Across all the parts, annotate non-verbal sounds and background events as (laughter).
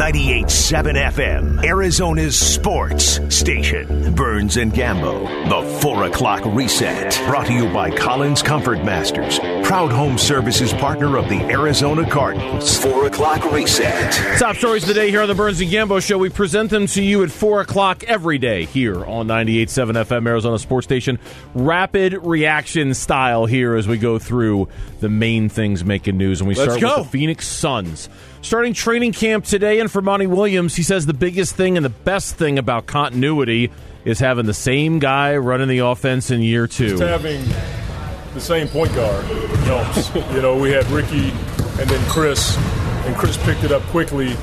98.7 FM, Arizona's sports station. Burns and Gambo, the 4 o'clock reset. Brought to you by Collins Comfort Masters, proud home services partner of the Arizona Cardinals. 4 o'clock reset. Top stories of the day here on the Burns and Gambo Show. We present them to you at 4 o'clock every day here on 98.7 FM, Arizona Sports Station. Rapid reaction style here as we go through the main things making news. And we Let's start go. with the Phoenix Suns. Starting training camp today, and for Monty Williams, he says the biggest thing and the best thing about continuity is having the same guy running the offense in year two. Just having the same point guard helps. (laughs) you know, we had Ricky and then Chris, and Chris picked it up quickly.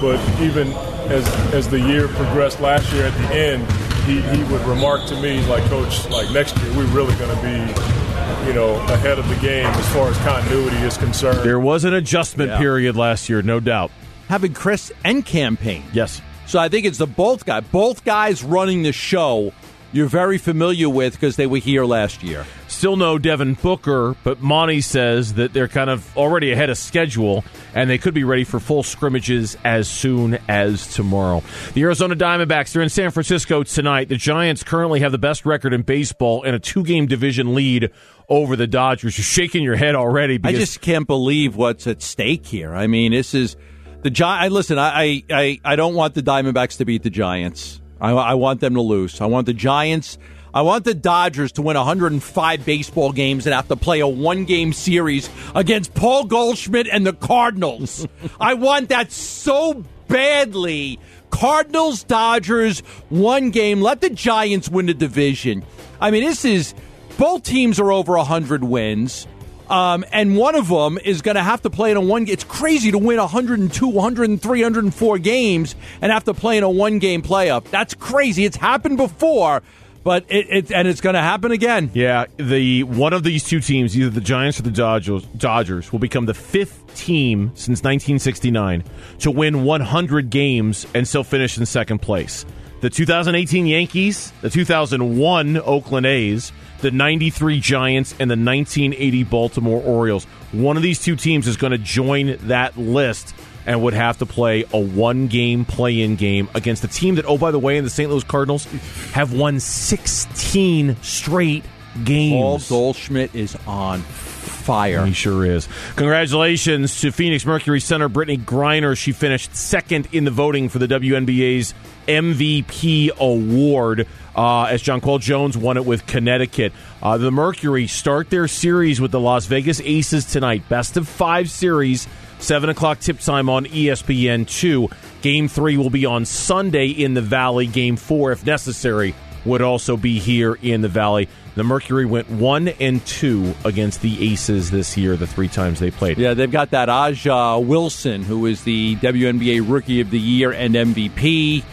But even as as the year progressed last year, at the end, he, he would remark to me like, Coach, like next year we're really going to be, you know, ahead of the game as far as continuity is concerned. There was an adjustment Yeah. period last year, no doubt. having Chris and campaign. Yes. So I think it's the both guy, both guys running the show. You're very familiar with because they were here last year. Still no Devin Booker, but Monty says that they're kind of already ahead of schedule and they could be ready for full scrimmages as soon as tomorrow. The Arizona Diamondbacks, they're in San Francisco tonight. The Giants currently have the best record in baseball and a two game division lead over the Dodgers. You're shaking your head already I just can't believe what's at stake here. I mean, this is the Gi- I Listen, I I I don't want the Diamondbacks to beat the Giants. I, I want them to lose. I want the Giants. I want the Dodgers to win 105 baseball games and have to play a one game series against Paul Goldschmidt and the Cardinals. (laughs) I want that so badly. Cardinals, Dodgers, one game. Let the Giants win the division. I mean, this is both teams are over 100 wins. Um, and one of them is going to have to play in a one. It's crazy to win 102, 103, 104 games and have to play in a one game playoff. That's crazy. It's happened before, but it, it and it's going to happen again. Yeah, the one of these two teams, either the Giants or the Dodgers, Dodgers will become the fifth team since 1969 to win 100 games and still finish in second place. The 2018 Yankees, the 2001 Oakland A's, the 93 Giants, and the 1980 Baltimore Orioles. One of these two teams is going to join that list and would have to play a one game play in game against a team that, oh, by the way, in the St. Louis Cardinals have won 16 straight games. Paul. Goldschmidt is on fire. He sure is. Congratulations to Phoenix Mercury center Brittney Griner. She finished second in the voting for the WNBA's MVP award uh, as Jonquel Jones won it with Connecticut. Uh, the Mercury start their series with the Las Vegas Aces tonight. Best of five series. 7 o'clock tip time on ESPN 2. Game 3 will be on Sunday in the Valley. Game 4, if necessary, would also be here in the Valley. The Mercury went 1 and 2 against the Aces this year, the three times they played. Yeah, they've got that A'ja Wilson, who is the WNBA Rookie of the Year and MVP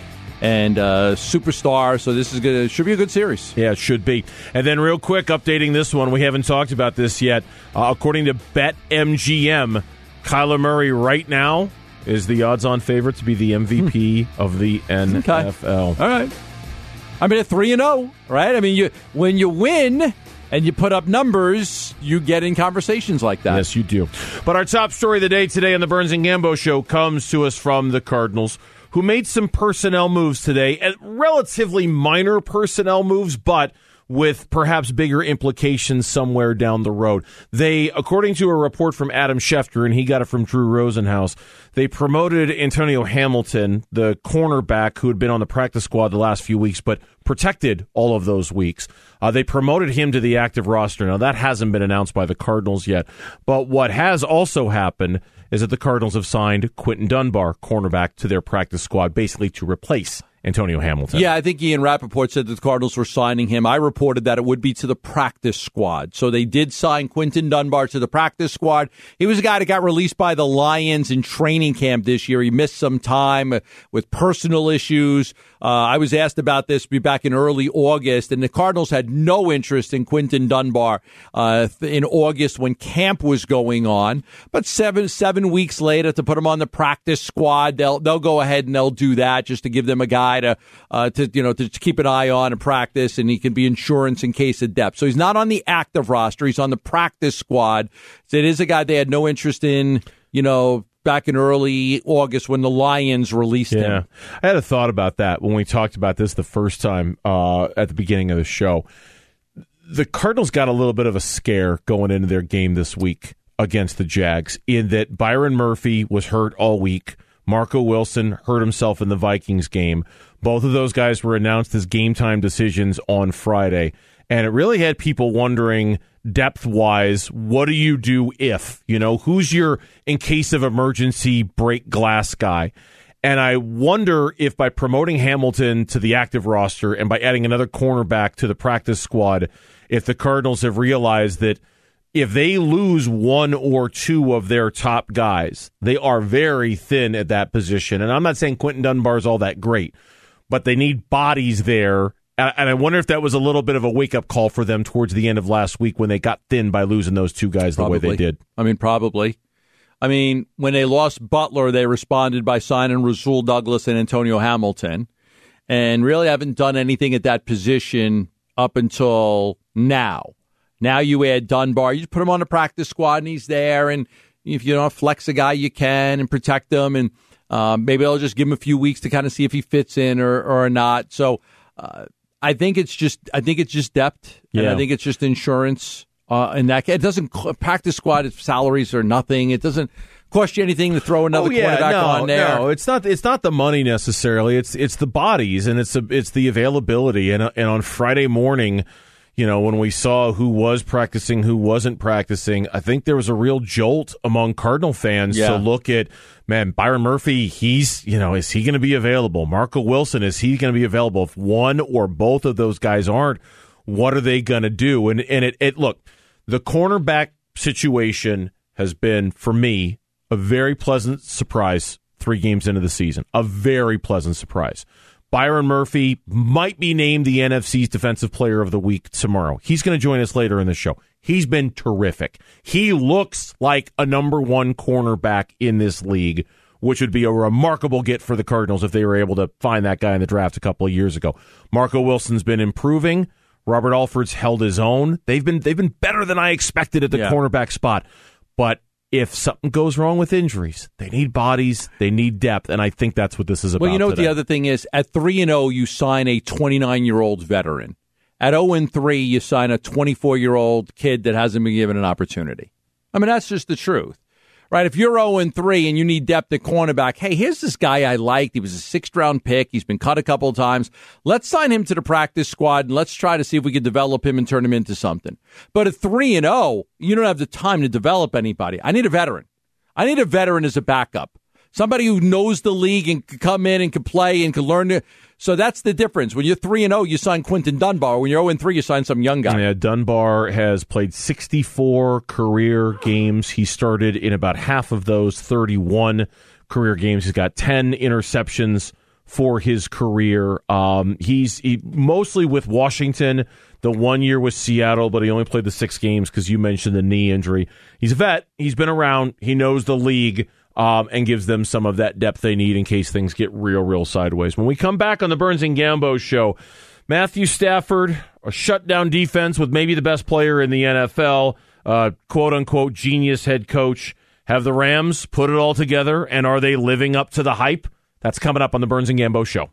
and uh, superstar. So this is gonna should be a good series. Yeah, it should be. And then, real quick, updating this one. We haven't talked about this yet. Uh, according to BetMGM, Kyler Murray right now is the odds-on favorite to be the MVP of the NFL. All right. I mean, a three and zero, right? I mean, you when you win and you put up numbers, you get in conversations like that. Yes, you do. But our top story of the day today on the Burns and Gambo show comes to us from the Cardinals, who made some personnel moves today, relatively minor personnel moves, but with perhaps bigger implications somewhere down the road. They, according to a report from Adam Schefter, and he got it from Drew Rosenhaus, they promoted Antonio Hamilton, the cornerback who had been on the practice squad the last few weeks, but protected all of those weeks. Uh, they promoted him to the active roster. Now, that hasn't been announced by the Cardinals yet. But what has also happened is that the Cardinals have signed Quinton Dunbar, cornerback, to their practice squad, basically to replace Antonio Hamilton. Yeah, I think Ian Rapoport said that the Cardinals were signing him. I reported that it would be to the practice squad. So they did sign Quinton Dunbar to the practice squad. He was a guy that got released by the Lions in training camp this year. He missed some time with personal issues. Uh, I was asked about this be back in early August, and the Cardinals had no interest in Quinton Dunbar uh, in August when camp was going on. But seven seven weeks later, to put him on the practice squad, they'll they'll go ahead and they'll do that just to give them a guy to uh, to you know to keep an eye on and practice, and he can be insurance in case of depth. So he's not on the active roster; he's on the practice squad. So it is a guy they had no interest in, you know back in early August when the Lions released Yeah, him. I had a thought about that when we talked about this the first time uh, at the beginning of the show. The Cardinals got a little bit of a scare going into their game this week against the Jags in that Byron Murphy was hurt all week. Marco Wilson hurt himself in the Vikings game. Both of those guys were announced as game time decisions on Friday. And it really had people wondering depth wise, what do you do if, you know, who's your in case of emergency break glass guy? And I wonder if by promoting Hamilton to the active roster and by adding another cornerback to the practice squad, if the Cardinals have realized that if they lose one or two of their top guys, they are very thin at that position. And I'm not saying Quinton Dunbar is all that great, but they need bodies there. And I wonder if that was a little bit of a wake up call for them towards the end of last week when they got thin by losing those two guys Probably. the way they did. I mean, probably. I mean, when they lost Butler, they responded by signing Rasul Douglas and Antonio Hamilton, and really haven't done anything at that position up until now. Now you add Dunbar, you just put him on the practice squad, and he's there. And if you don't flex a guy, you can and protect him, and um, maybe I'll just give him a few weeks to kind of see if he fits in or or not. So. Uh, I think it's just I think it's just depth, and Yeah. I think it's just insurance. Uh, and that it doesn't practice squad salaries are nothing. It doesn't cost you anything to throw another oh, yeah, quarterback no, on there. No, it's not. It's not the money necessarily. It's it's the bodies and it's a, it's the availability. And and on Friday morning, you know, when we saw who was practicing, who wasn't practicing, I think there was a real jolt among Cardinal fans Yeah. to look at. Man, Byron Murphy, he's you know, is he going to be available? Marco Wilson, is he going to be available? If one or both of those guys aren't, what are they going to do? And and it, it look, the cornerback situation has been for me a very pleasant surprise three games into the season. A very pleasant surprise. Byron Murphy might be named the NFC's Defensive Player of the Week tomorrow. He's going to join us later in the show. He's been terrific. He looks like a number one cornerback in this league, which would be a remarkable get for the Cardinals if they were able to find that guy in the draft a couple of years ago. Marco Wilson's been improving. Robert Alford's held his own. They've been they've been better than I expected at the Yeah. cornerback spot. But if something goes wrong with injuries, they need bodies, they need depth, and I think that's what this is about. well, you know what the other thing is? At three and zero, you sign a twenty nine year old veteran. At zero and three, you sign a twenty four year old kid that hasn't been given an opportunity. I mean, that's just the truth. Right, if you're 0 and 3 and you need depth at cornerback, hey, here's this guy I liked. He was a sixth round pick. He's been cut a couple of times. Let's sign him to the practice squad and let's try to see if we can develop him and turn him into something. But at 3 and 0, you don't have the time to develop anybody. I need a veteran. I need a veteran as a backup. Somebody who knows the league and can come in and can play and can learn to. So that's the difference. When you're 3 and 0, you sign Quinton Dunbar. When you're 0 and 3, you sign some young guy. Yeah, Dunbar has played 64 career games. He started in about half of those 31 career games. He's got 10 interceptions for his career. Um, he's he, mostly with Washington. The one year with Seattle, but he only played the six games because you mentioned the knee injury. He's a vet. He's been around. He knows the league. Um, and gives them some of that depth they need in case things get real, real sideways. When we come back on the Burns and Gambo show, Matthew Stafford, a shutdown defense with maybe the best player in the NFL, uh, quote unquote genius head coach. Have the Rams put it all together, and are they living up to the hype? That's coming up on the Burns and Gambo show.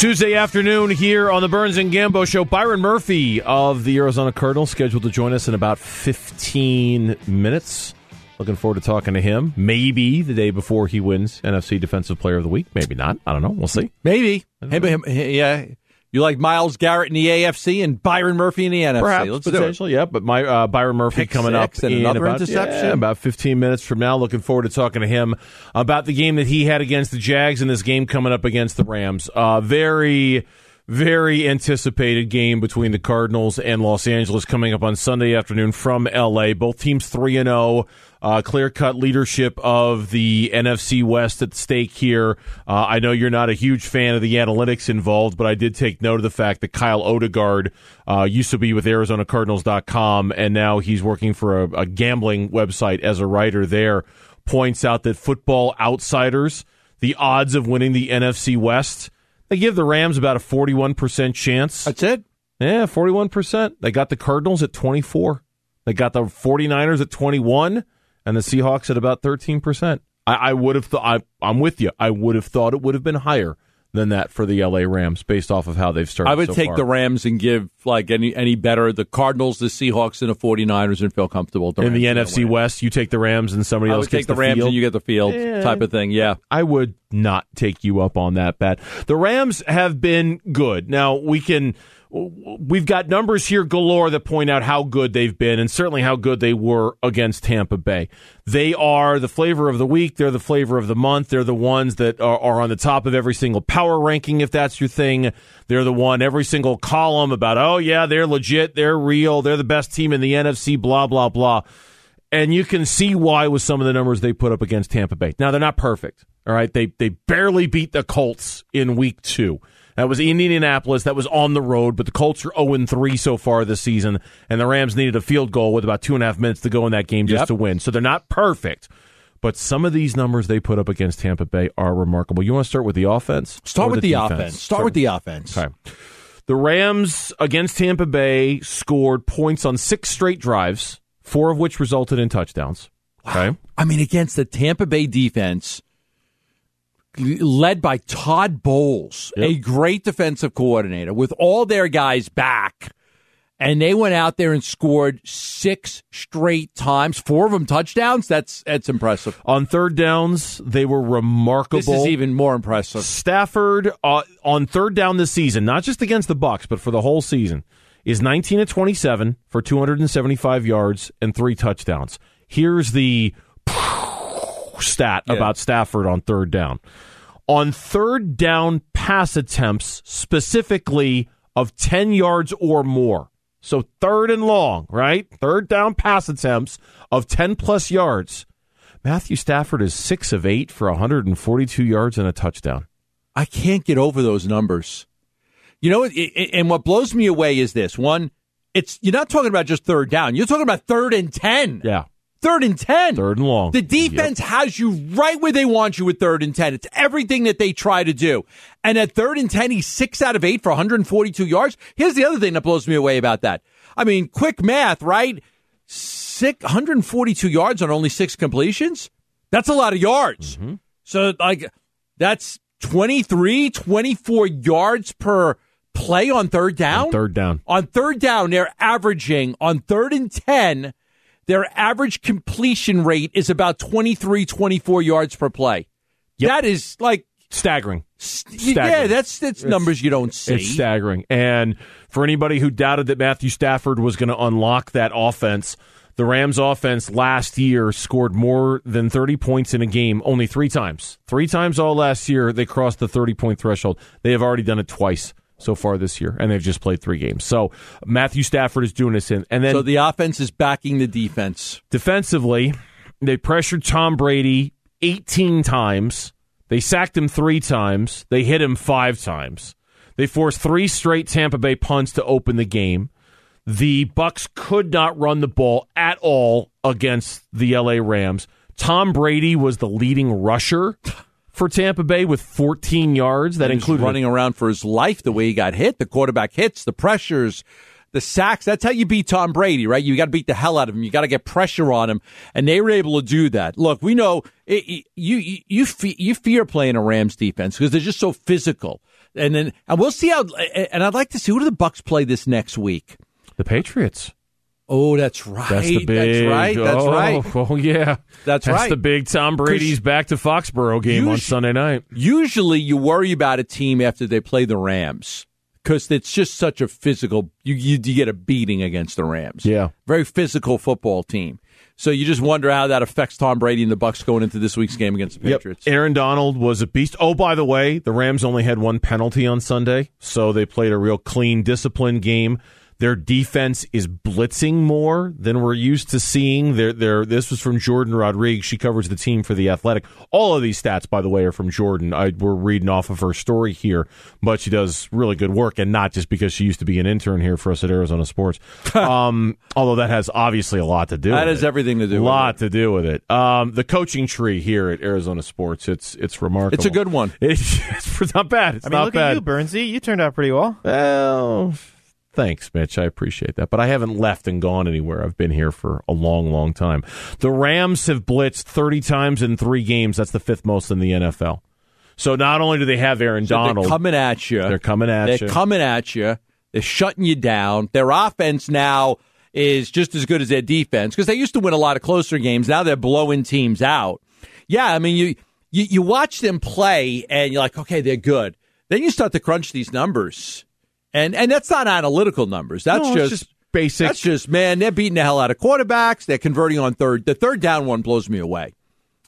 Tuesday afternoon here on the Burns and Gambo show. Byron Murphy of the Arizona Cardinals scheduled to join us in about 15 minutes. Looking forward to talking to him. Maybe the day before he wins NFC Defensive Player of the Week. Maybe not. I don't know. We'll see. Maybe. Hey, but yeah. You like Myles Garrett in the AFC and Byron Murphy in the NFC. Perhaps Let's potentially, yeah. But my uh, Byron Murphy Pick coming up in another about, interception. yeah, about 15 minutes from now. Looking forward to talking to him about the game that he had against the Jags and this game coming up against the Rams. Uh, very, very anticipated game between the Cardinals and Los Angeles coming up on Sunday afternoon from LA. Both teams 3 and 0. Uh, clear cut leadership of the NFC West at stake here. Uh, I know you're not a huge fan of the analytics involved, but I did take note of the fact that Kyle Odegard uh, used to be with ArizonaCardinals.com, and now he's working for a, a gambling website as a writer there. Points out that football outsiders, the odds of winning the NFC West, they give the Rams about a 41% chance. That's it. Yeah, 41%. They got the Cardinals at 24. They got the 49ers at 21 and the Seahawks at about 13%. I, I would have thought, I'm with you. I would have thought it would have been higher than that for the LA Rams based off of how they've started. I would so take far. the Rams and give like any any better the Cardinals, the Seahawks, and the 49ers and feel comfortable. in the NFC. West. You take the Rams and somebody I else would take gets the Rams field. and you get the field Yeah. type of thing. Yeah. I would not take you up on that bet. The Rams have been good. Now we can we've got numbers here galore that point out how good they've been and certainly how good they were against Tampa Bay. They are the flavor of the week, they're the flavor of the month, they're the ones that are, are on the top of every single power ranking if that's your thing. They're the one every single column about, "Oh yeah, they're legit, they're real, they're the best team in the NFC, blah blah blah." and you can see why with some of the numbers they put up against Tampa Bay. Now they're not perfect. All right, they they barely beat the Colts in week two. That was in Indianapolis. That was on the road, but the Colts are 0 3 so far this season, and the Rams needed a field goal with about two and a half minutes to go in that game just Yep. to win. So they're not perfect. But some of these numbers they put up against Tampa Bay are remarkable. You want to start with the offense? Start with the, defense? offense. Start with the offense. Okay. The Rams against Tampa Bay scored points on six straight drives, four of which resulted in touchdowns. Okay. I mean, against the Tampa Bay defense, led by Todd Bowles, Yep. a great defensive coordinator, with all their guys back. And they went out there and scored six straight times, four of them touchdowns. That's that's impressive. On third downs, they were remarkable. This is even more impressive. Stafford uh, on third down this season, not just against the Bucks, but for the whole season, is 19 to 27 for 275 yards and three touchdowns. Here's the stat Yeah. about Stafford on third down. On third down pass attempts, specifically of 10 yards or more. So third and long, right? Third down pass attempts of 10 plus yards. Matthew Stafford is 6 of 8 for 142 yards and a touchdown. I can't get over those numbers. You know, it, it- and what blows me away is this: one, it's you're not talking about just third down; you're talking about third and ten. Yeah. Third and ten. Third and long. The defense has you right where they want you with third and 10. It's everything that they try to do. And at third and 10, he's six out of eight for 142 yards. Here's the other thing that blows me away about that. I mean, quick math, right? Six, 142 yards on only six completions. That's a lot of yards. Mm-hmm. So, like, that's 23, 24 yards per play on third down. On third down. On third down, they're averaging on third and 10, their average completion rate is about 23, 24 yards per play. That is like, Staggering. st- yeah, Staggering. that's that's numbers you don't see. It's staggering. And for anybody who doubted that Matthew Stafford was going to unlock that offense, the Rams offense last year scored more than 30 points in a game only three times. Three times all last year, they crossed the 30 point threshold. They have already done it twice so far this year, and they've just played three games. So Matthew Stafford is doing this in. And then so the offense is backing the defense. defensively, they pressured Tom Brady 18 times. They sacked him three times. They hit him five times. They forced three straight Tampa Bay punts to open the game. The Bucks could not run the ball at all against the LA Rams. Tom Brady was the leading rusher for Tampa Bay with 14 yards. That included running around for his life the way he got hit. The quarterback hits, the pressures, the sacks. That's how you beat Tom Brady, right? You got to beat the hell out of him. You got to get pressure on him, and they were able to do that. Look, we know it, it- you you you, fe- you fear playing a Rams defense because they're just so physical. And then and we'll see how. And I'd like to see who do the Bucks play this next week. the Patriots. Oh, that's right. That's the big. That's right. That's oh, right. (laughs) Oh yeah, That's right. That's the big Tom Brady's back to Foxborough game on Sunday night. Usually, you worry about a team after they play the Rams because it's just such a physical. You, you you get a beating against the Rams. Yeah. very physical football team. So you just wonder how that affects Tom Brady and the Bucks going into this week's game against the Patriots. Aaron Donald was a beast. Oh, by the way, the Rams only had one penalty on Sunday, so they played a real clean, disciplined game. Their defense is blitzing more than we're used to seeing. They're, they're, this was from Jourdan Rodrigue. She covers the team for the Athletic. All of these stats, by the way, are from Jourdan. I, we're reading off of her story here, but she does really good work, and not just because she used to be an intern here for us at Arizona Sports. (laughs) um, although that has obviously a lot to do. That with has it. everything to do A lot to do with it. Um, the coaching tree here at Arizona Sports, it's it's remarkable. It's a good one. (laughs) It's, it's not bad. It's I mean, not look bad. at you, Bernsey. You turned out pretty well. Well, Thanks, Mitch. I appreciate that. But I haven't left and gone anywhere. I've been here for a long, long time. The Rams have blitzed 30 times in three games. That's the fifth most in the NFL. So not only do they have Aaron So Donald, they're coming at you. They're coming at you. They're coming at you. They're shutting you down. Their offense now is just as good as their defense because they used to win a lot of closer games. Now they're blowing teams out. Yeah, I mean you you, you watch them play and you're like, okay, they're good. Then you start to crunch these numbers, and and that's not analytical numbers. That's No, just, just basic. That's just man, they're beating the hell out of quarterbacks. They're converting on third. The third down one blows me away.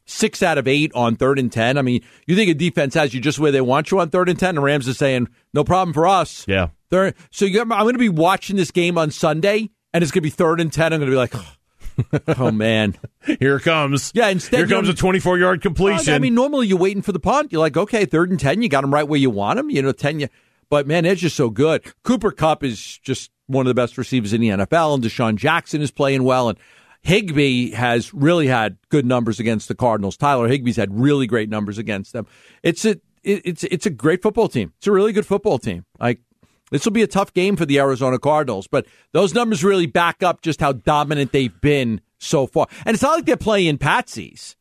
Six out of eight on third and ten. I mean, you think a defense has you just where they want you on third and ten. The Rams are saying no problem for us. yeah. They're, so I'm going to be watching this game on Sunday, and it's going to be third and ten. I'm going to be like, oh man, (laughs) Here it comes. Yeah, instead here comes a 24 yard uh, completion. I mean, normally you're waiting for the punt. You're like, okay, third and ten, you got them right where you want them. You know, ten. You, but man, they're just so good. Cooper Kupp is just one of the best receivers in the NFL, and DeSean Jackson is playing well, and Higbee has really had good numbers against the Cardinals. Tyler Higbee's had really great numbers against them. It's a it, it's it's a great football team. It's a really good football team. Like this will be a tough game for the Arizona Cardinals, but those numbers really back up just how dominant they've been so far. And it's not like they're playing patsies.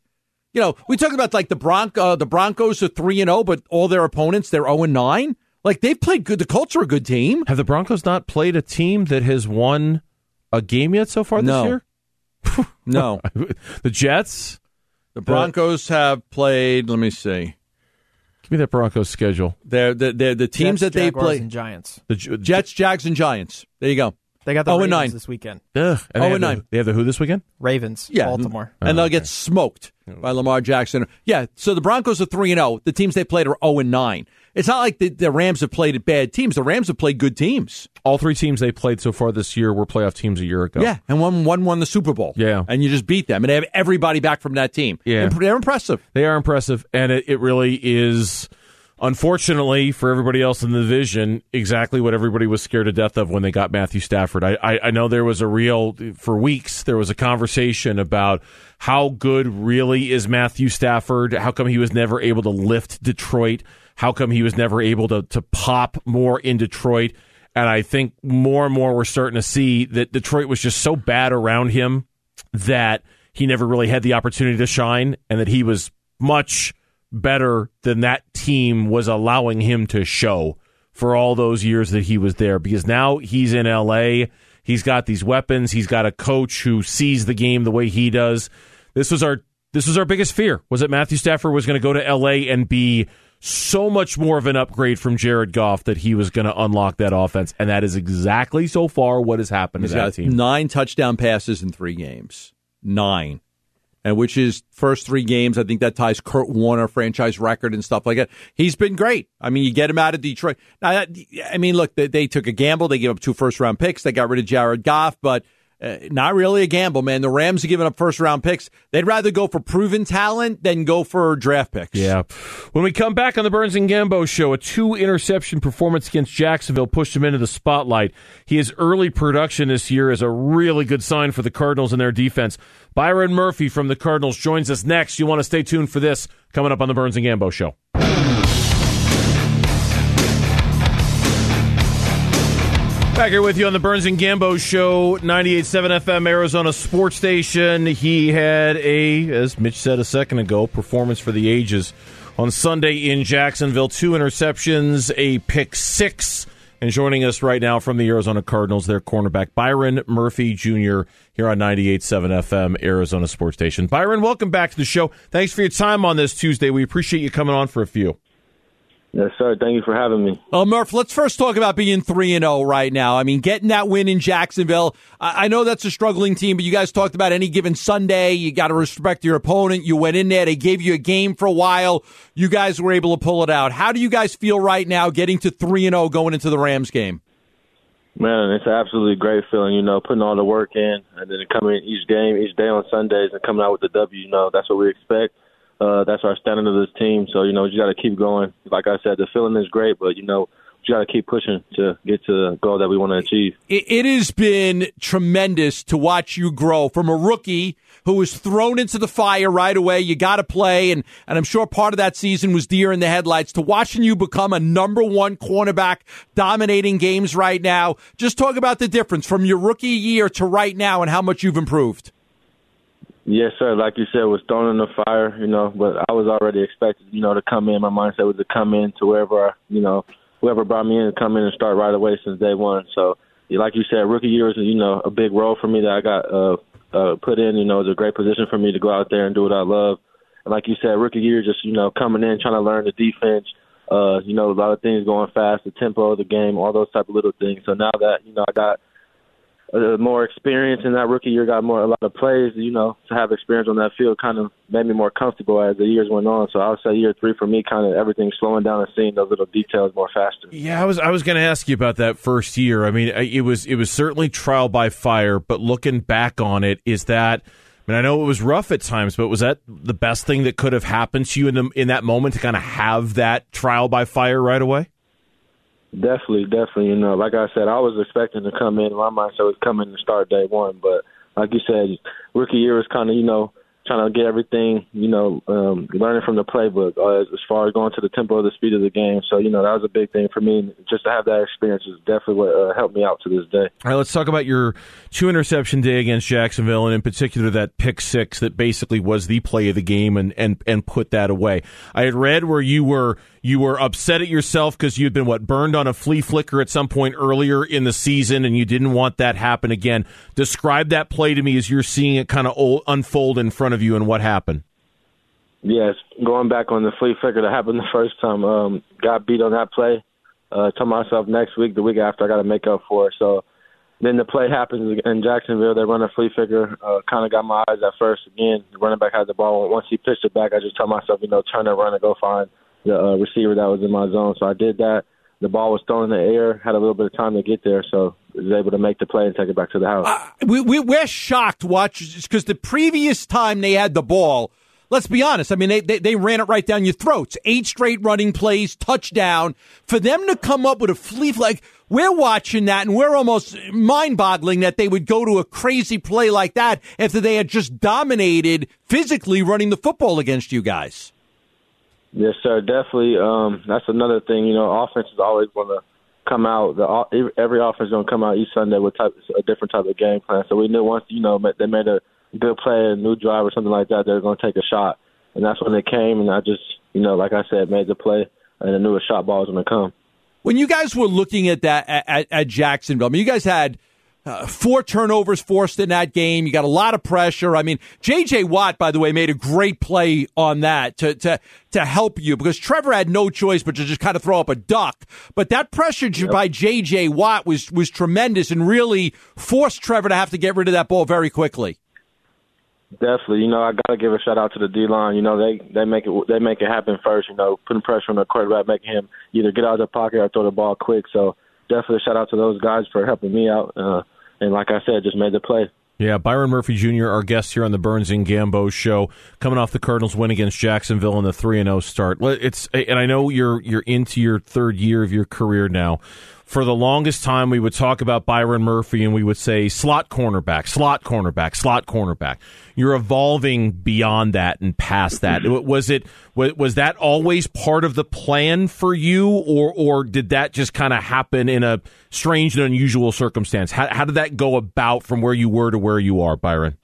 You know, we talk about like the Bronco, uh, the Broncos are three and zero, but all their opponents they're zero and nine. Like they've played good. The Colts are a good team. have the Broncos not played a team that has won a game yet so far this year? (laughs) No, (laughs) The Jets? the Broncos have played. Let me see. Give me that Broncos schedule. They're the they're the teams Jets, that they Jaguars, play. and Giants. The J- Jets, Jags, and Giants. There you go. They got the Oh, and Ravens nine. this weekend. Ugh. And they Oh, have and the- nine. They have the who this weekend? Ravens, Yeah, Baltimore. Oh, and they'll get smoked by Lamar Jackson. Yeah, so the Broncos are three and zero. The teams they played are zero and nine. It's not like the, the Rams have played bad teams. The Rams have played good teams. All three teams they played so far this year were playoff teams a year ago. Yeah, and one one won the Super Bowl. Yeah. and you just beat them, and they have everybody back from that team. Yeah. Imp- they're impressive. They are impressive, and it, it really is, unfortunately for everybody else in the division, exactly what everybody was scared to death of when they got Matthew Stafford. I, I, I know there was a real, for weeks, there was a conversation about how good really is Matthew Stafford? How come he was never able to lift Detroit? How come he was never able to, to pop more in Detroit? And I think more and more we're starting to see that Detroit was just so bad around him that he never really had the opportunity to shine and that he was much better than that team was allowing him to show for all those years that he was there because now he's in LA. He's got these weapons. He's got a coach who sees the game the way he does. This was our this was our biggest fear was that Matthew Stafford was going to go to LA and be so much more of an upgrade from Jared Goff that he was going to unlock that offense and that is exactly so far what has happened He's to that team. nine touchdown passes in three games. Nine. And which is first three games. I think that ties Kurt Warner franchise record and stuff like that. He's been great. I mean, you get him out of Detroit. Now, I mean, look, they, they took a gamble. They gave up two first round picks. They got rid of Jared Goff, but uh, not really a gamble, man. The Rams are giving up first round picks. They'd rather go for proven talent than go for draft picks. Yeah. When we come back on the Burns and Gambo show, a two interception performance against Jacksonville pushed him into the spotlight. His early production this year is a really good sign for the Cardinals and their defense. Byron Murphy from the Cardinals joins us next. You want to stay tuned for this coming up on the Burns and Gambo show. Back here with you on the Burns and Gambo show, 98.7 FM Arizona Sports Station. He had a, as Mitch said a second ago, performance for the ages on Sunday in Jacksonville. Two interceptions, a pick six. And joining us right now from the Arizona Cardinals, their cornerback, Byron Murphy Jr., here on 98.7 FM Arizona Sports Station. Byron, welcome back to the show. Thanks for your time on this Tuesday. We appreciate you coming on for a few. Yes, sir. Thank you for having me. Well, Murph, let's first talk about being 3 and 0 right now. I mean, getting that win in Jacksonville. I, I know that's a struggling team, but you guys talked about any given Sunday. You got to respect your opponent. You went in there. They gave you a game for a while. You guys were able to pull it out. How do you guys feel right now getting to 3 and 0 going into the Rams game? Man, it's an absolutely great feeling, you know, putting all the work in and then coming each game, each day on Sundays and coming out with the W, you know, that's what we expect. Uh, that's our standard of this team. So, you know, you got to keep going. Like I said, the feeling is great, but, you know, you got to keep pushing to get to the goal that we want to achieve. It, it has been tremendous to watch you grow from a rookie who was thrown into the fire right away. You got to play, and and I'm sure part of that season was deer in the headlights. To watching you become a number one cornerback, dominating games right now. Just talk about the difference from your rookie year to right now, and how much you've improved. Yes, sir. Like you said, was thrown in the fire, you know, but I was already expected, you know, to come in. My mindset was to come in to wherever, you know, whoever brought me in to come in and start right away since day one. So, like you said, rookie year was, you know, a big role for me that I got uh, uh, put in. You know, it was a great position for me to go out there and do what I love. And like you said, rookie year, just you know, coming in, trying to learn the defense. Uh, you know, a lot of things going fast, the tempo of the game, all those type of little things. So now that you know, I got uh, more experience in that rookie year, got more a lot of plays. You know, to have experience on that field kind of made me more comfortable as the years went on. So I would say year three for me, kind of everything slowing down and seeing those little details more faster. Yeah, I was I was going to ask you about that first year. I mean, it was it was certainly trial by fire, but looking back on it, is that. I mean, I know it was rough at times, but was that the best thing that could have happened to you in the in that moment to kind of have that trial by fire right away? Definitely, definitely. You know, like I said, I was expecting to come in. My mindset was coming to start day one, but like you said, rookie year is kind of you know trying to get everything, you know, um, learning from the playbook uh, as far as going to the tempo of the speed of the game. So, you know, that was a big thing for me. Just to have that experience is definitely what uh, helped me out to this day. All right, let's talk about your two interception day against Jacksonville, and in particular that pick six that basically was the play of the game and, and, and put that away. I had read where you were you were upset at yourself because you'd been what burned on a flea flicker at some point earlier in the season, and you didn't want that happen again. Describe that play to me as you're seeing it kind of unfold in front of you, and what happened. Yes, going back on the flea flicker that happened the first time, um, got beat on that play. Uh, told myself next week, the week after, I got to make up for it. So then the play happens in Jacksonville. They run a flea flicker. Uh, kind of got my eyes at first. Again, the running back had the ball. Once he pitched it back, I just told myself, you know, turn and run and go find the uh, receiver that was in my zone. So I did that. The ball was thrown in the air. Had a little bit of time to get there, so was able to make the play and take it back to the house. Uh, we, we, we're shocked, watch, because the previous time they had the ball, let's be honest. I mean, they, they, they, ran it right down your throats. Eight straight running plays, touchdown. For them to come up with a flea like we're watching that and we're almost mind boggling that they would go to a crazy play like that after they had just dominated physically running the football against you guys. Yes, sir. Definitely. Um, that's another thing. You know, offense is always going to come out. The, every offense is going to come out each Sunday with type, a different type of game plan. So we knew once you know they made a good play, a new drive or something like that, they were going to take a shot, and that's when they came. And I just, you know, like I said, made the play, and I knew a shot ball was going to come. When you guys were looking at that at, at Jacksonville, I mean, you guys had uh, four turnovers forced in that game. You got a lot of pressure. I mean, J.J. Watt, by the way, made a great play on that to to to help you because Trevor had no choice but to just kind of throw up a duck. But that pressure yep. by J.J. Watt was was tremendous and really forced Trevor to have to get rid of that ball very quickly. Definitely, you know, I gotta give a shout out to the D line. You know, they they make it they make it happen first. You know, putting pressure on the quarterback, making him either get out of the pocket or throw the ball quick. So definitely a shout out to those guys for helping me out. Uh, and like I said, just made the play. Yeah, Byron Murphy Jr., our guest here on the Burns and Gambo show, coming off the Cardinals win against Jacksonville in the three and zero oh start. It's and I know you're you're into your third year of your career now for the longest time, we would talk about Byron Murphy and we would say slot cornerback, slot cornerback, slot cornerback. You're evolving beyond that and past that. Was it was that always part of the plan for you, or or did that just kind of happen in a strange and unusual circumstance? How, how did that go about from where you were to where you are, Byron?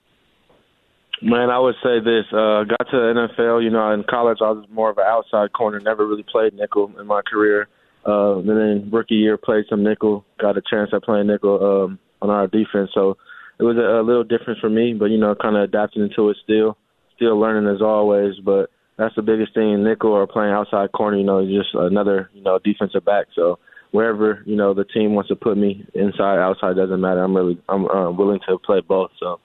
Man, I would say this. Uh, got to the NFL, you know, in college I was more of an outside corner, never really played nickel in my career. Uh, and then rookie year played some nickel, got a chance at playing nickel um, on our defense. So it was a, a little different for me, but you know, kind of adapting into it still, still learning as always. But that's the biggest thing nickel or playing outside corner. You know, just another you know defensive back. So wherever you know the team wants to put me, inside, outside doesn't matter. I'm really I'm uh, willing to play both. So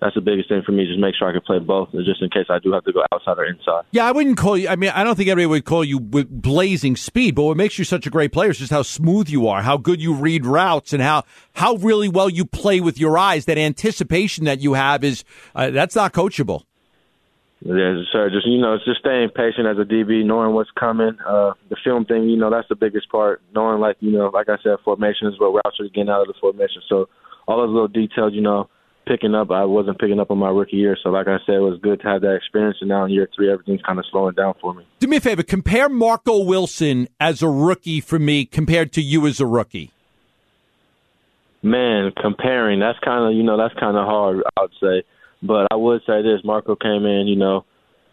that's the biggest thing for me. Just make sure I can play both, just in case I do have to go outside or inside. Yeah, I wouldn't call you. I mean, I don't think anybody would call you with blazing speed, but what makes you such a great player is just how smooth you are, how good you read routes, and how how really well you play with your eyes. That anticipation that you have is uh, that's not coachable. Yeah, sir. Just you know, it's just staying patient as a DB, knowing what's coming. Uh, the film thing, you know, that's the biggest part. Knowing, like you know, like I said, formation is what routes are getting out of the formation. So all those little details, you know, picking up. I wasn't picking up on my rookie year, so like I said, it was good to have that experience. And now in year three, everything's kind of slowing down for me. Do me a favor. Compare Marco Wilson as a rookie for me compared to you as a rookie. Man, comparing that's kind of you know that's kind of hard. I would say, but I would say this: Marco came in, you know,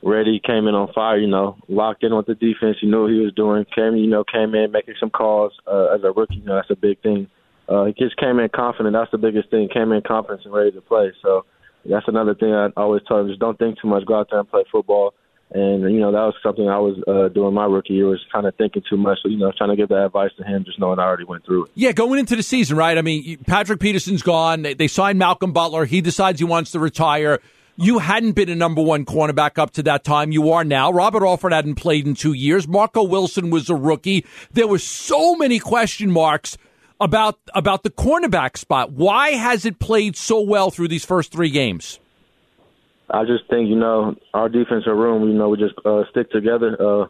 ready, came in on fire, you know, locked in with the defense. He knew what he was doing. Came, you know, came in making some calls uh, as a rookie. You know, that's a big thing. Uh, he just came in confident. That's the biggest thing. Came in confident and ready to play. So that's another thing I always tell him: just don't think too much. Go out there and play football. And you know that was something I was uh, doing my rookie year was kind of thinking too much. So you know, trying to give that advice to him, just knowing I already went through it. Yeah, going into the season, right? I mean, Patrick Peterson's gone. They, they signed Malcolm Butler. He decides he wants to retire. You hadn't been a number one cornerback up to that time. You are now. Robert Alford hadn't played in two years. Marco Wilson was a rookie. There were so many question marks about about the cornerback spot. Why has it played so well through these first three games? I just think you know our defensive room. You know, we just uh, stick together. Uh,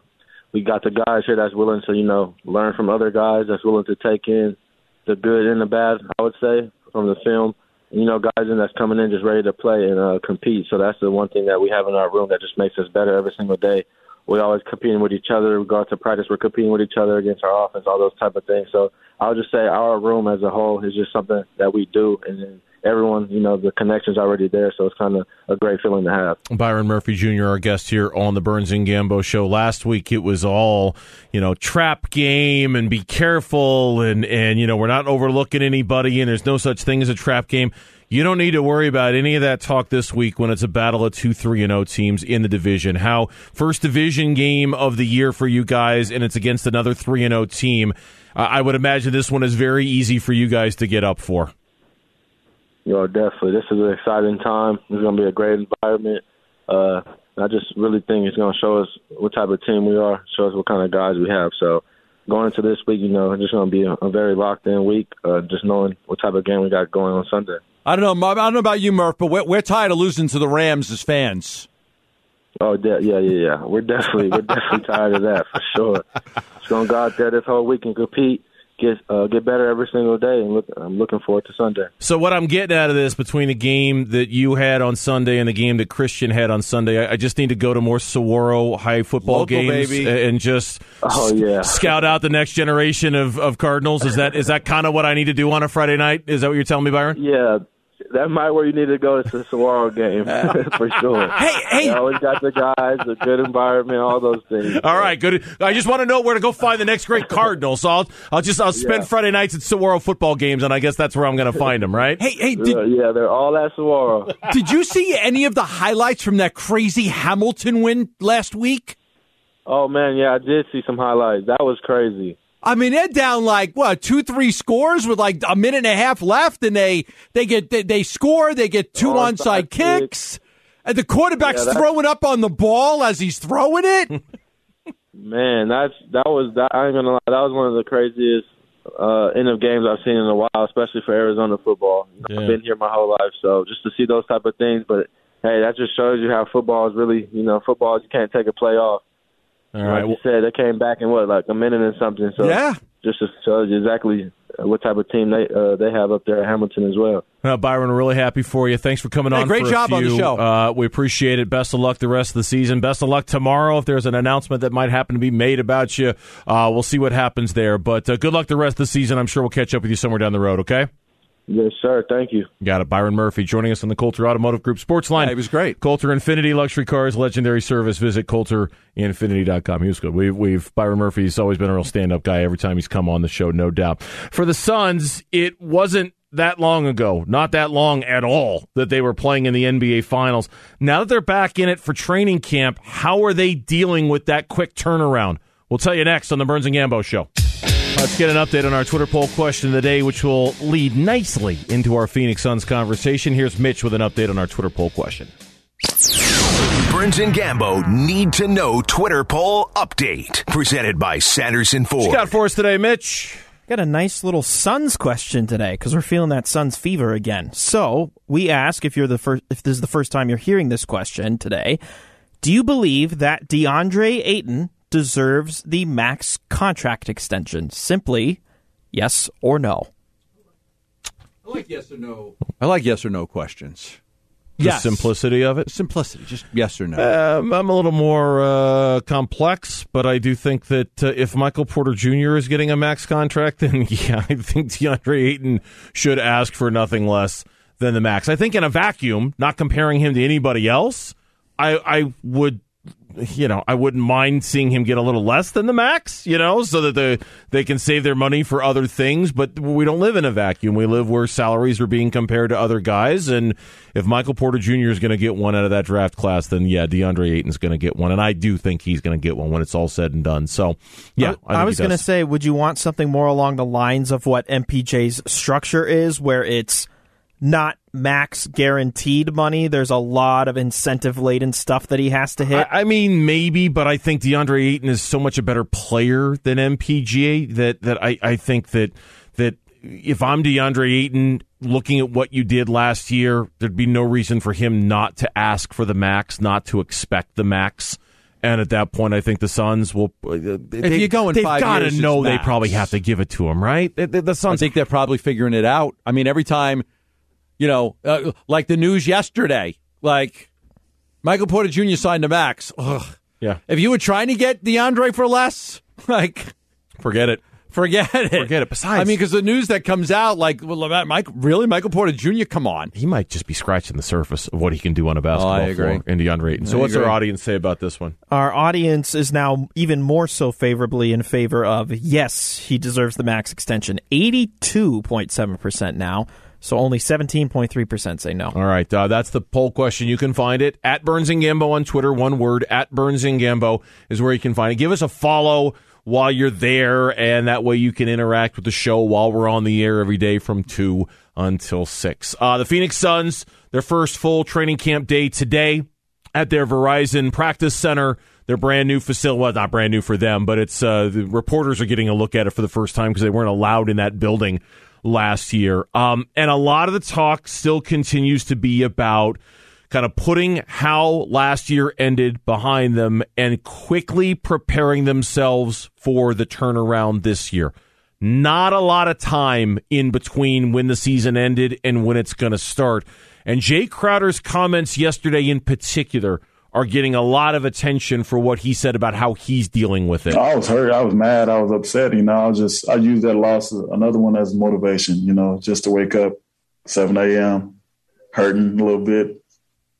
we got the guys here that's willing to you know learn from other guys. That's willing to take in the good and the bad. I would say from the film. You know, guys in that's coming in just ready to play and uh, compete. So that's the one thing that we have in our room that just makes us better every single day. We always competing with each other. We go out to practice, we're competing with each other against our offense, all those type of things. So I'll just say our room as a whole is just something that we do, and then everyone, you know, the connection's already there, so it's kind of a great feeling to have. Byron Murphy Jr., our guest here on the Burns and Gambo show. Last week it was all, you know, trap game and be careful and and you know, we're not overlooking anybody and there's no such thing as a trap game. You don't need to worry about any of that talk this week when it's a battle of 2 3 and 0 teams in the division. How first division game of the year for you guys and it's against another 3 and 0 team. Uh, I would imagine this one is very easy for you guys to get up for. Yo, definitely. This is an exciting time. It's going to be a great environment. Uh, I just really think it's going to show us what type of team we are, show us what kind of guys we have. So going into this week, you know, it's just going to be a, a very locked in week, uh, just knowing what type of game we got going on Sunday. I don't know. I don't know about you, Murph, but we're, we're tired of losing to the Rams as fans. Oh, de- yeah, yeah, yeah. We're definitely we're definitely tired of that for sure. Just gonna go out there this whole week and compete, get uh, get better every single day, and look, I'm looking forward to Sunday. So what I'm getting out of this between the game that you had on Sunday and the game that Christian had on Sunday, I, I just need to go to more Saguaro high football Local, games baby. and just Oh, yeah. scout out the next generation of, of Cardinals. Is that is that kind of what I need to do on a Friday night? Is that what you're telling me, Byron? Yeah, that might where you need to go to the Saguaro game (laughs) (laughs) for sure. Hey, hey. They always got the guys, a good environment, all those things. All right, good. I just want to know where to go find the next great Cardinal. So I'll, I'll just I'll spend Yeah. Friday nights at Saguaro football games, and I guess that's where I'm going to find them. Right? Hey, hey, Yeah, did, uh, yeah, they're all at Saguaro. (laughs) did you see any of the highlights from that crazy Hamilton win last week? Oh man, yeah, I did see some highlights. That was crazy. I mean, they're down like what two, three scores with like a minute and a half left, and they they get they, they score, they get two Onside onside kick. kicks, and the quarterback's Yeah, throwing up on the ball as he's throwing it. (laughs) Man, that's that was that. I ain't gonna lie, that was one of the craziest uh, end of games I've seen in a while, especially for Arizona football. You know, Yeah. I've been here my whole life, so just to see those type of things. But hey, that just shows you how football is really. You know, football you can't take a play off. All Like right. you said, they came back in what like a minute and something. So Yeah. just to show you exactly what type of team they uh, they have up there at Hamilton as well. Uh, Byron, we're really happy for you. Thanks for coming Hey, on. great for a job on the show. Uh, we appreciate it. Best of luck the rest of the season. Best of luck tomorrow. If there's an announcement that might happen to be made about you, uh, we'll see what happens there. But uh, good luck the rest of the season. I'm sure we'll catch up with you somewhere down the road. Okay. Yes, sir. Thank you. Got it. Byron Murphy joining us on the Coulter Automotive Group Sports Line. Yeah, he was great. Coulter Infiniti Luxury Cars, legendary service. Visit CoulterInfiniti.com. He was good. We've, we've Byron Murphy's always been a real stand up guy every time he's come on the show, no doubt. For the Suns, it wasn't that long ago, not that long at all, that they were playing in the NBA Finals. Now that they're back in it for training camp, how are they dealing with that quick turnaround? We'll tell you next on the Burns and Gambo Show. Let's get an update on our Twitter poll question of the day, which will lead nicely into our Phoenix Suns conversation. Here's Mitch with an update on our Twitter poll question. Burns and Gambo need to know Twitter poll update. Presented by Sanderson What Ford. you got for us today, Mitch? Got a nice little Suns question today because we're feeling that Suns fever again. So we ask if you're the first, if this is the first time you're hearing this question today, Do you believe that DeAndre Ayton deserves the max contract extension? Simply yes or no. I like yes or no. I like yes or no questions. The Yes. simplicity of it. Simplicity, just yes or no. Um, I'm a little more uh, complex, but I do think that uh, if Michael Porter Jr. is getting a max contract, (laughs) then yeah, I think DeAndre Ayton should ask for nothing less than the max. I think in a vacuum, not comparing him to anybody else, I, I would, you know, I wouldn't mind seeing him get a little less than the max, you know, so that the, they can save their money for other things. But we don't live in a vacuum. We live where salaries are being compared to other guys. And if Michael Porter Jr. is going to get one out of that draft class, then yeah, DeAndre Ayton's going to get one. And I do think he's going to get one when it's all said and done. So, yeah. Uh, I, I was going going to say, would you want something more along the lines of what MPJ's structure is, where it's not max guaranteed money? There's a lot of incentive laden stuff that he has to hit. I, I mean, maybe, but I think DeAndre Ayton is so much a better player than MPJ that that I, I think that that if I'm DeAndre Ayton, looking at what you did last year, there'd be no reason for him not to ask for the max, not to expect the max. And at that point, I think the Suns will. uh, They, you go in they've got to know they max. probably have to give it to him, right? The, the, the I think they're probably figuring it out. I mean, every time, you know, uh, like the news yesterday, like Michael Porter Jr. signed a max. Ugh. yeah, If you were trying to get DeAndre for less, (laughs) like, forget it. forget it. Forget it. Besides- I mean, because the news that comes out, like, well, Mike, really, Michael Porter Jr. Come on. He might just be scratching the surface of what he can do on a basketball Oh, I agree. floor in DeAndre Ayton. So, I what's our audience say about this one? Our audience is now even more so favorably in favor of yes, he deserves the max extension. 82.7% now, so only 17.3% say no. All right, uh, that's the poll question. You can find it at Burns and Gambo on Twitter. One word at Burns and Gambo is where you can find it. Give us a follow while you're there, and that way you can interact with the show while we're on the air every day from two until six. Uh, the Phoenix Suns, their first full training camp day today at their Verizon practice center. Their brand new facility, well, not brand new for them, but it's uh, the reporters are getting a look at it for the first time because they weren't allowed in that building last year. Um, and a lot of the talk still continues to be about kind of putting how last year ended behind them and quickly preparing themselves for the turnaround this year. Not a lot of time in between when the season ended and when it's going to start. And Jae Crowder's comments yesterday in particular are getting a lot of attention for what he said about how he's dealing with it. I was hurt. I was mad. I was upset. You know, I was just I used that loss another one as motivation. You know, just to wake up 7 a.m. hurting a little bit.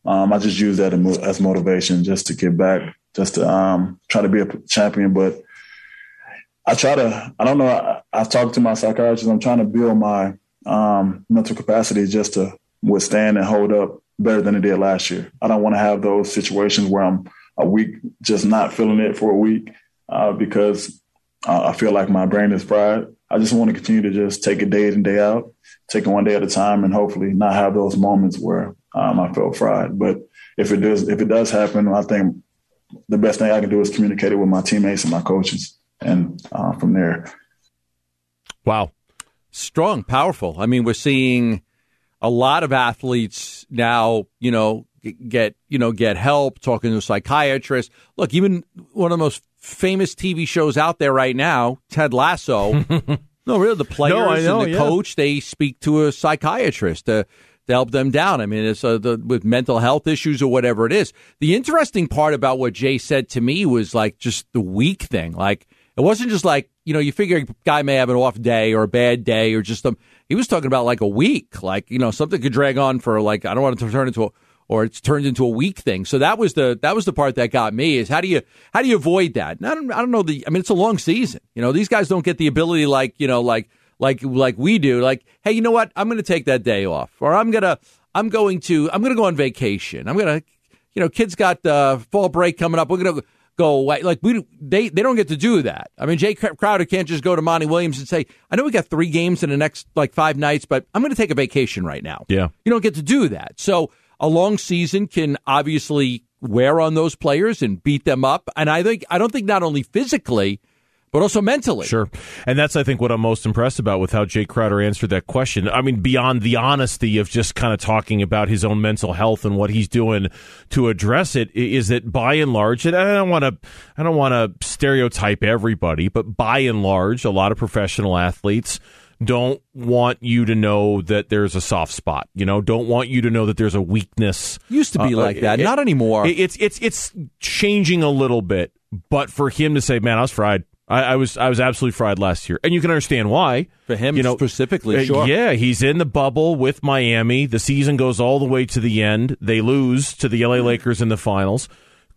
Um, I just use that as motivation, just to get back, just to um, try to be a champion. But I try to. I don't know. I, I've talked to my psychiatrist. I'm trying to build my um, mental capacity just to withstand and hold up better than it did last year. I don't want to have those situations where I'm a week just not feeling it for a week uh, because uh, I feel like my brain is fried. I just want to continue to just take it day in day out, take it one day at a time, and hopefully not have those moments where um, I feel fried. But if it does, if it does happen, I think the best thing I can do is communicate it with my teammates and my coaches, and uh, from there. Wow. Strong, powerful. I mean, we're seeing a lot of athletes now, you know, get you know get help talking to a psychiatrist. Look, even one of the most famous TV shows out there right now, Ted Lasso. (laughs) no, really, the players I know, and the yeah. coach they speak to a psychiatrist to to help them down. I mean, it's uh, the, with mental health issues or whatever it is. The interesting part about what Jae said to me was like just the week thing. Like it wasn't just like you know you figure a guy may have an off day or a bad day or just a, he was talking about like a week, like you know something could drag on for like I don't want it to turn into a or it's turned into a week thing. So that was the that was the part that got me is how do you how do you avoid that? And I don't I don't know the I mean it's a long season. You know these guys don't get the ability like you know like like like we do. Like hey you know what I'm going to take that day off or I'm gonna I'm going to I'm to go on vacation. I'm to you know kids got uh, fall break coming up. We're to go away. Like we, they, they don't get to do that. I mean, Jae Crowder can't just go to Monty Williams and say, "I know we got three games in the next like five nights, but I'm going to take a vacation right now." Yeah. you don't get to do that. So a long season can obviously wear on those players and beat them up. And I think I don't think not only physically, but also mentally. Sure. And that's, I think, what I'm most impressed about with how Jae Crowder answered that question. I mean, beyond the honesty of just kind of talking about his own mental health and what he's doing to address it, is that by and large, and I don't want to, I don't want to stereotype everybody, but by and large, a lot of professional athletes don't want you to know that there's a soft spot. You know, don't want you to know that there's a weakness. Used to be uh, like that, it, not anymore. It, it's it's it's changing a little bit. But for him to say, "Man, I was fried," I, I, was I was absolutely fried last year, and you can understand why. For him, you know, specifically, uh, sure. Yeah, he's in the bubble with Miami. The season goes all the way to the end. They lose to the LA Lakers in the finals.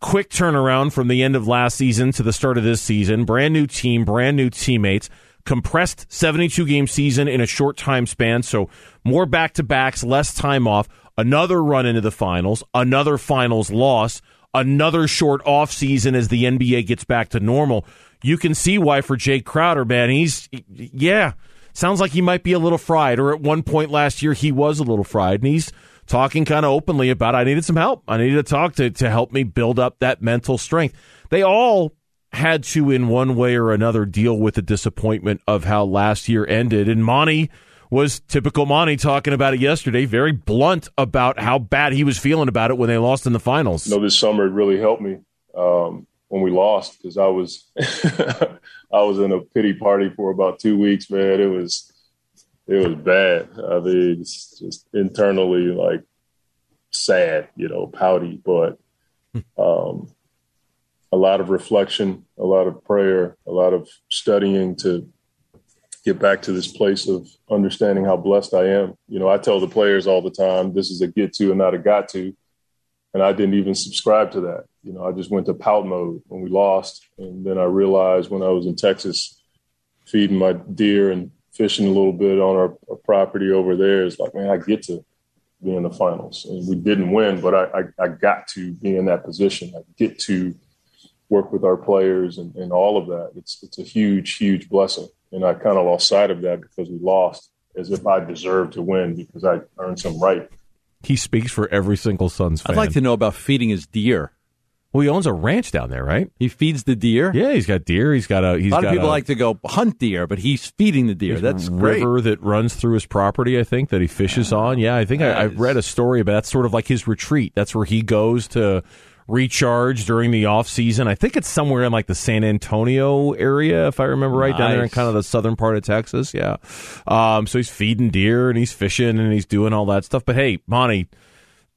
Quick turnaround from the end of last season to the start of this season. Brand new team, brand new teammates. Compressed 72 game season in a short time span, so more back to backs, less time off. Another run into the finals, another finals loss, another short off season as the NBA gets back to normal you can see why for Jae Crowder, man, he's yeah, sounds like he might be a little fried. Or at one point last year, he was a little fried, and he's talking kind of openly about I needed some help. I needed to talk to to help me build up that mental strength. They all had to, in one way or another, deal with the disappointment of how last year ended, and Monty was typical Monty talking about it yesterday, very blunt about how bad he was feeling about it when they lost in the finals. You know, this summer it really helped me. Um, when we lost because I was (laughs) I was in a pity party for about two weeks, man. It was it was bad. I mean, it's just internally like sad, you know, pouty, but um, a lot of reflection, a lot of prayer, a lot of studying to get back to this place of understanding how blessed I am. You know, I tell the players all the time, this is a get to and not a got to. And I didn't even subscribe to that you know, I just went to pout mode when we lost. And then I realized when I was in Texas feeding my deer and fishing a little bit on our, our property over there, it's like, man, I get to be in the finals. And we didn't win, but I, I, I got to be in that position. I get to work with our players and, and all of that. It's, it's a huge, huge blessing. And I kind of lost sight of that because we lost as if I deserved to win because I earned some right. He speaks for every single Suns fan. I'd like to know about feeding his deer. Well, he owns a ranch down there, right? He feeds the deer. Yeah, he's got deer. He's got a. He's a lot of people a, like to go hunt deer, but he's feeding the deer. That's river great. that runs through his property. I think that he fishes ah, on. Yeah, I think I, I read a story about that's sort of like his retreat. That's where he goes to recharge during the off season. I think it's somewhere in like the San Antonio area, if I remember right, nice. down there in kind of the southern part of Texas. Yeah. Um, so he's feeding deer and he's fishing and he's doing all that stuff. But hey, Monty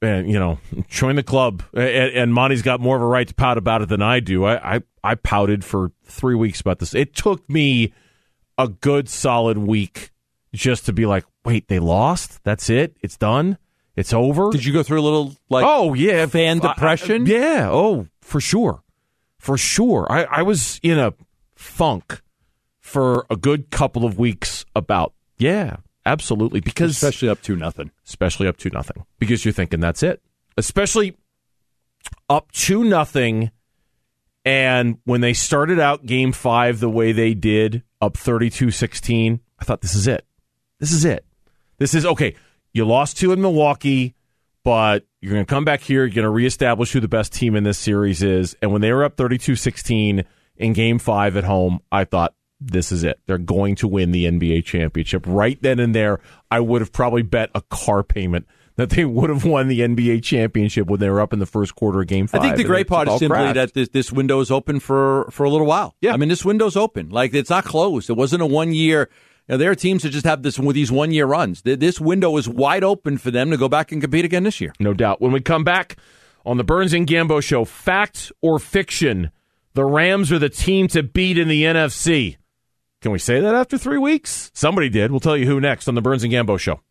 and you know, join the club. And, and Monty's got more of a right to pout about it than I do. I, I, I pouted for three weeks about this. It took me a good solid week just to be like, wait, they lost. That's it. It's done. It's over. Did you go through a little like? Oh yeah, fan depression. I, yeah. Oh, for sure, for sure. I, I was in a funk for a good couple of weeks about yeah Absolutely, because especially up to nothing. Especially up to nothing, because you're thinking that's it. Especially up to nothing, and when they started out Game Five the way they did, up 32-16, I thought this is it. This is it. This is okay. You lost two in Milwaukee, but you're going to come back here. You're going to reestablish who the best team in this series is. And when they were up 32 16 in game five at home, I thought, this is it. They're going to win the NBA championship. Right then and there, I would have probably bet a car payment that they would have won the NBA championship when they were up in the first quarter of game five. I think the great part is simply crashed. that this, this window is open for, for a little while. Yeah. I mean, this window's open. Like, it's not closed. It wasn't a one year. Know, there are teams that just have this with these one year runs. This window is wide open for them to go back and compete again this year. No doubt. When we come back on the Burns and Gambo show, fact or fiction, the Rams are the team to beat in the NFC. Can we say that after three weeks? Somebody did. We'll tell you who next on the Burns and Gambo Show.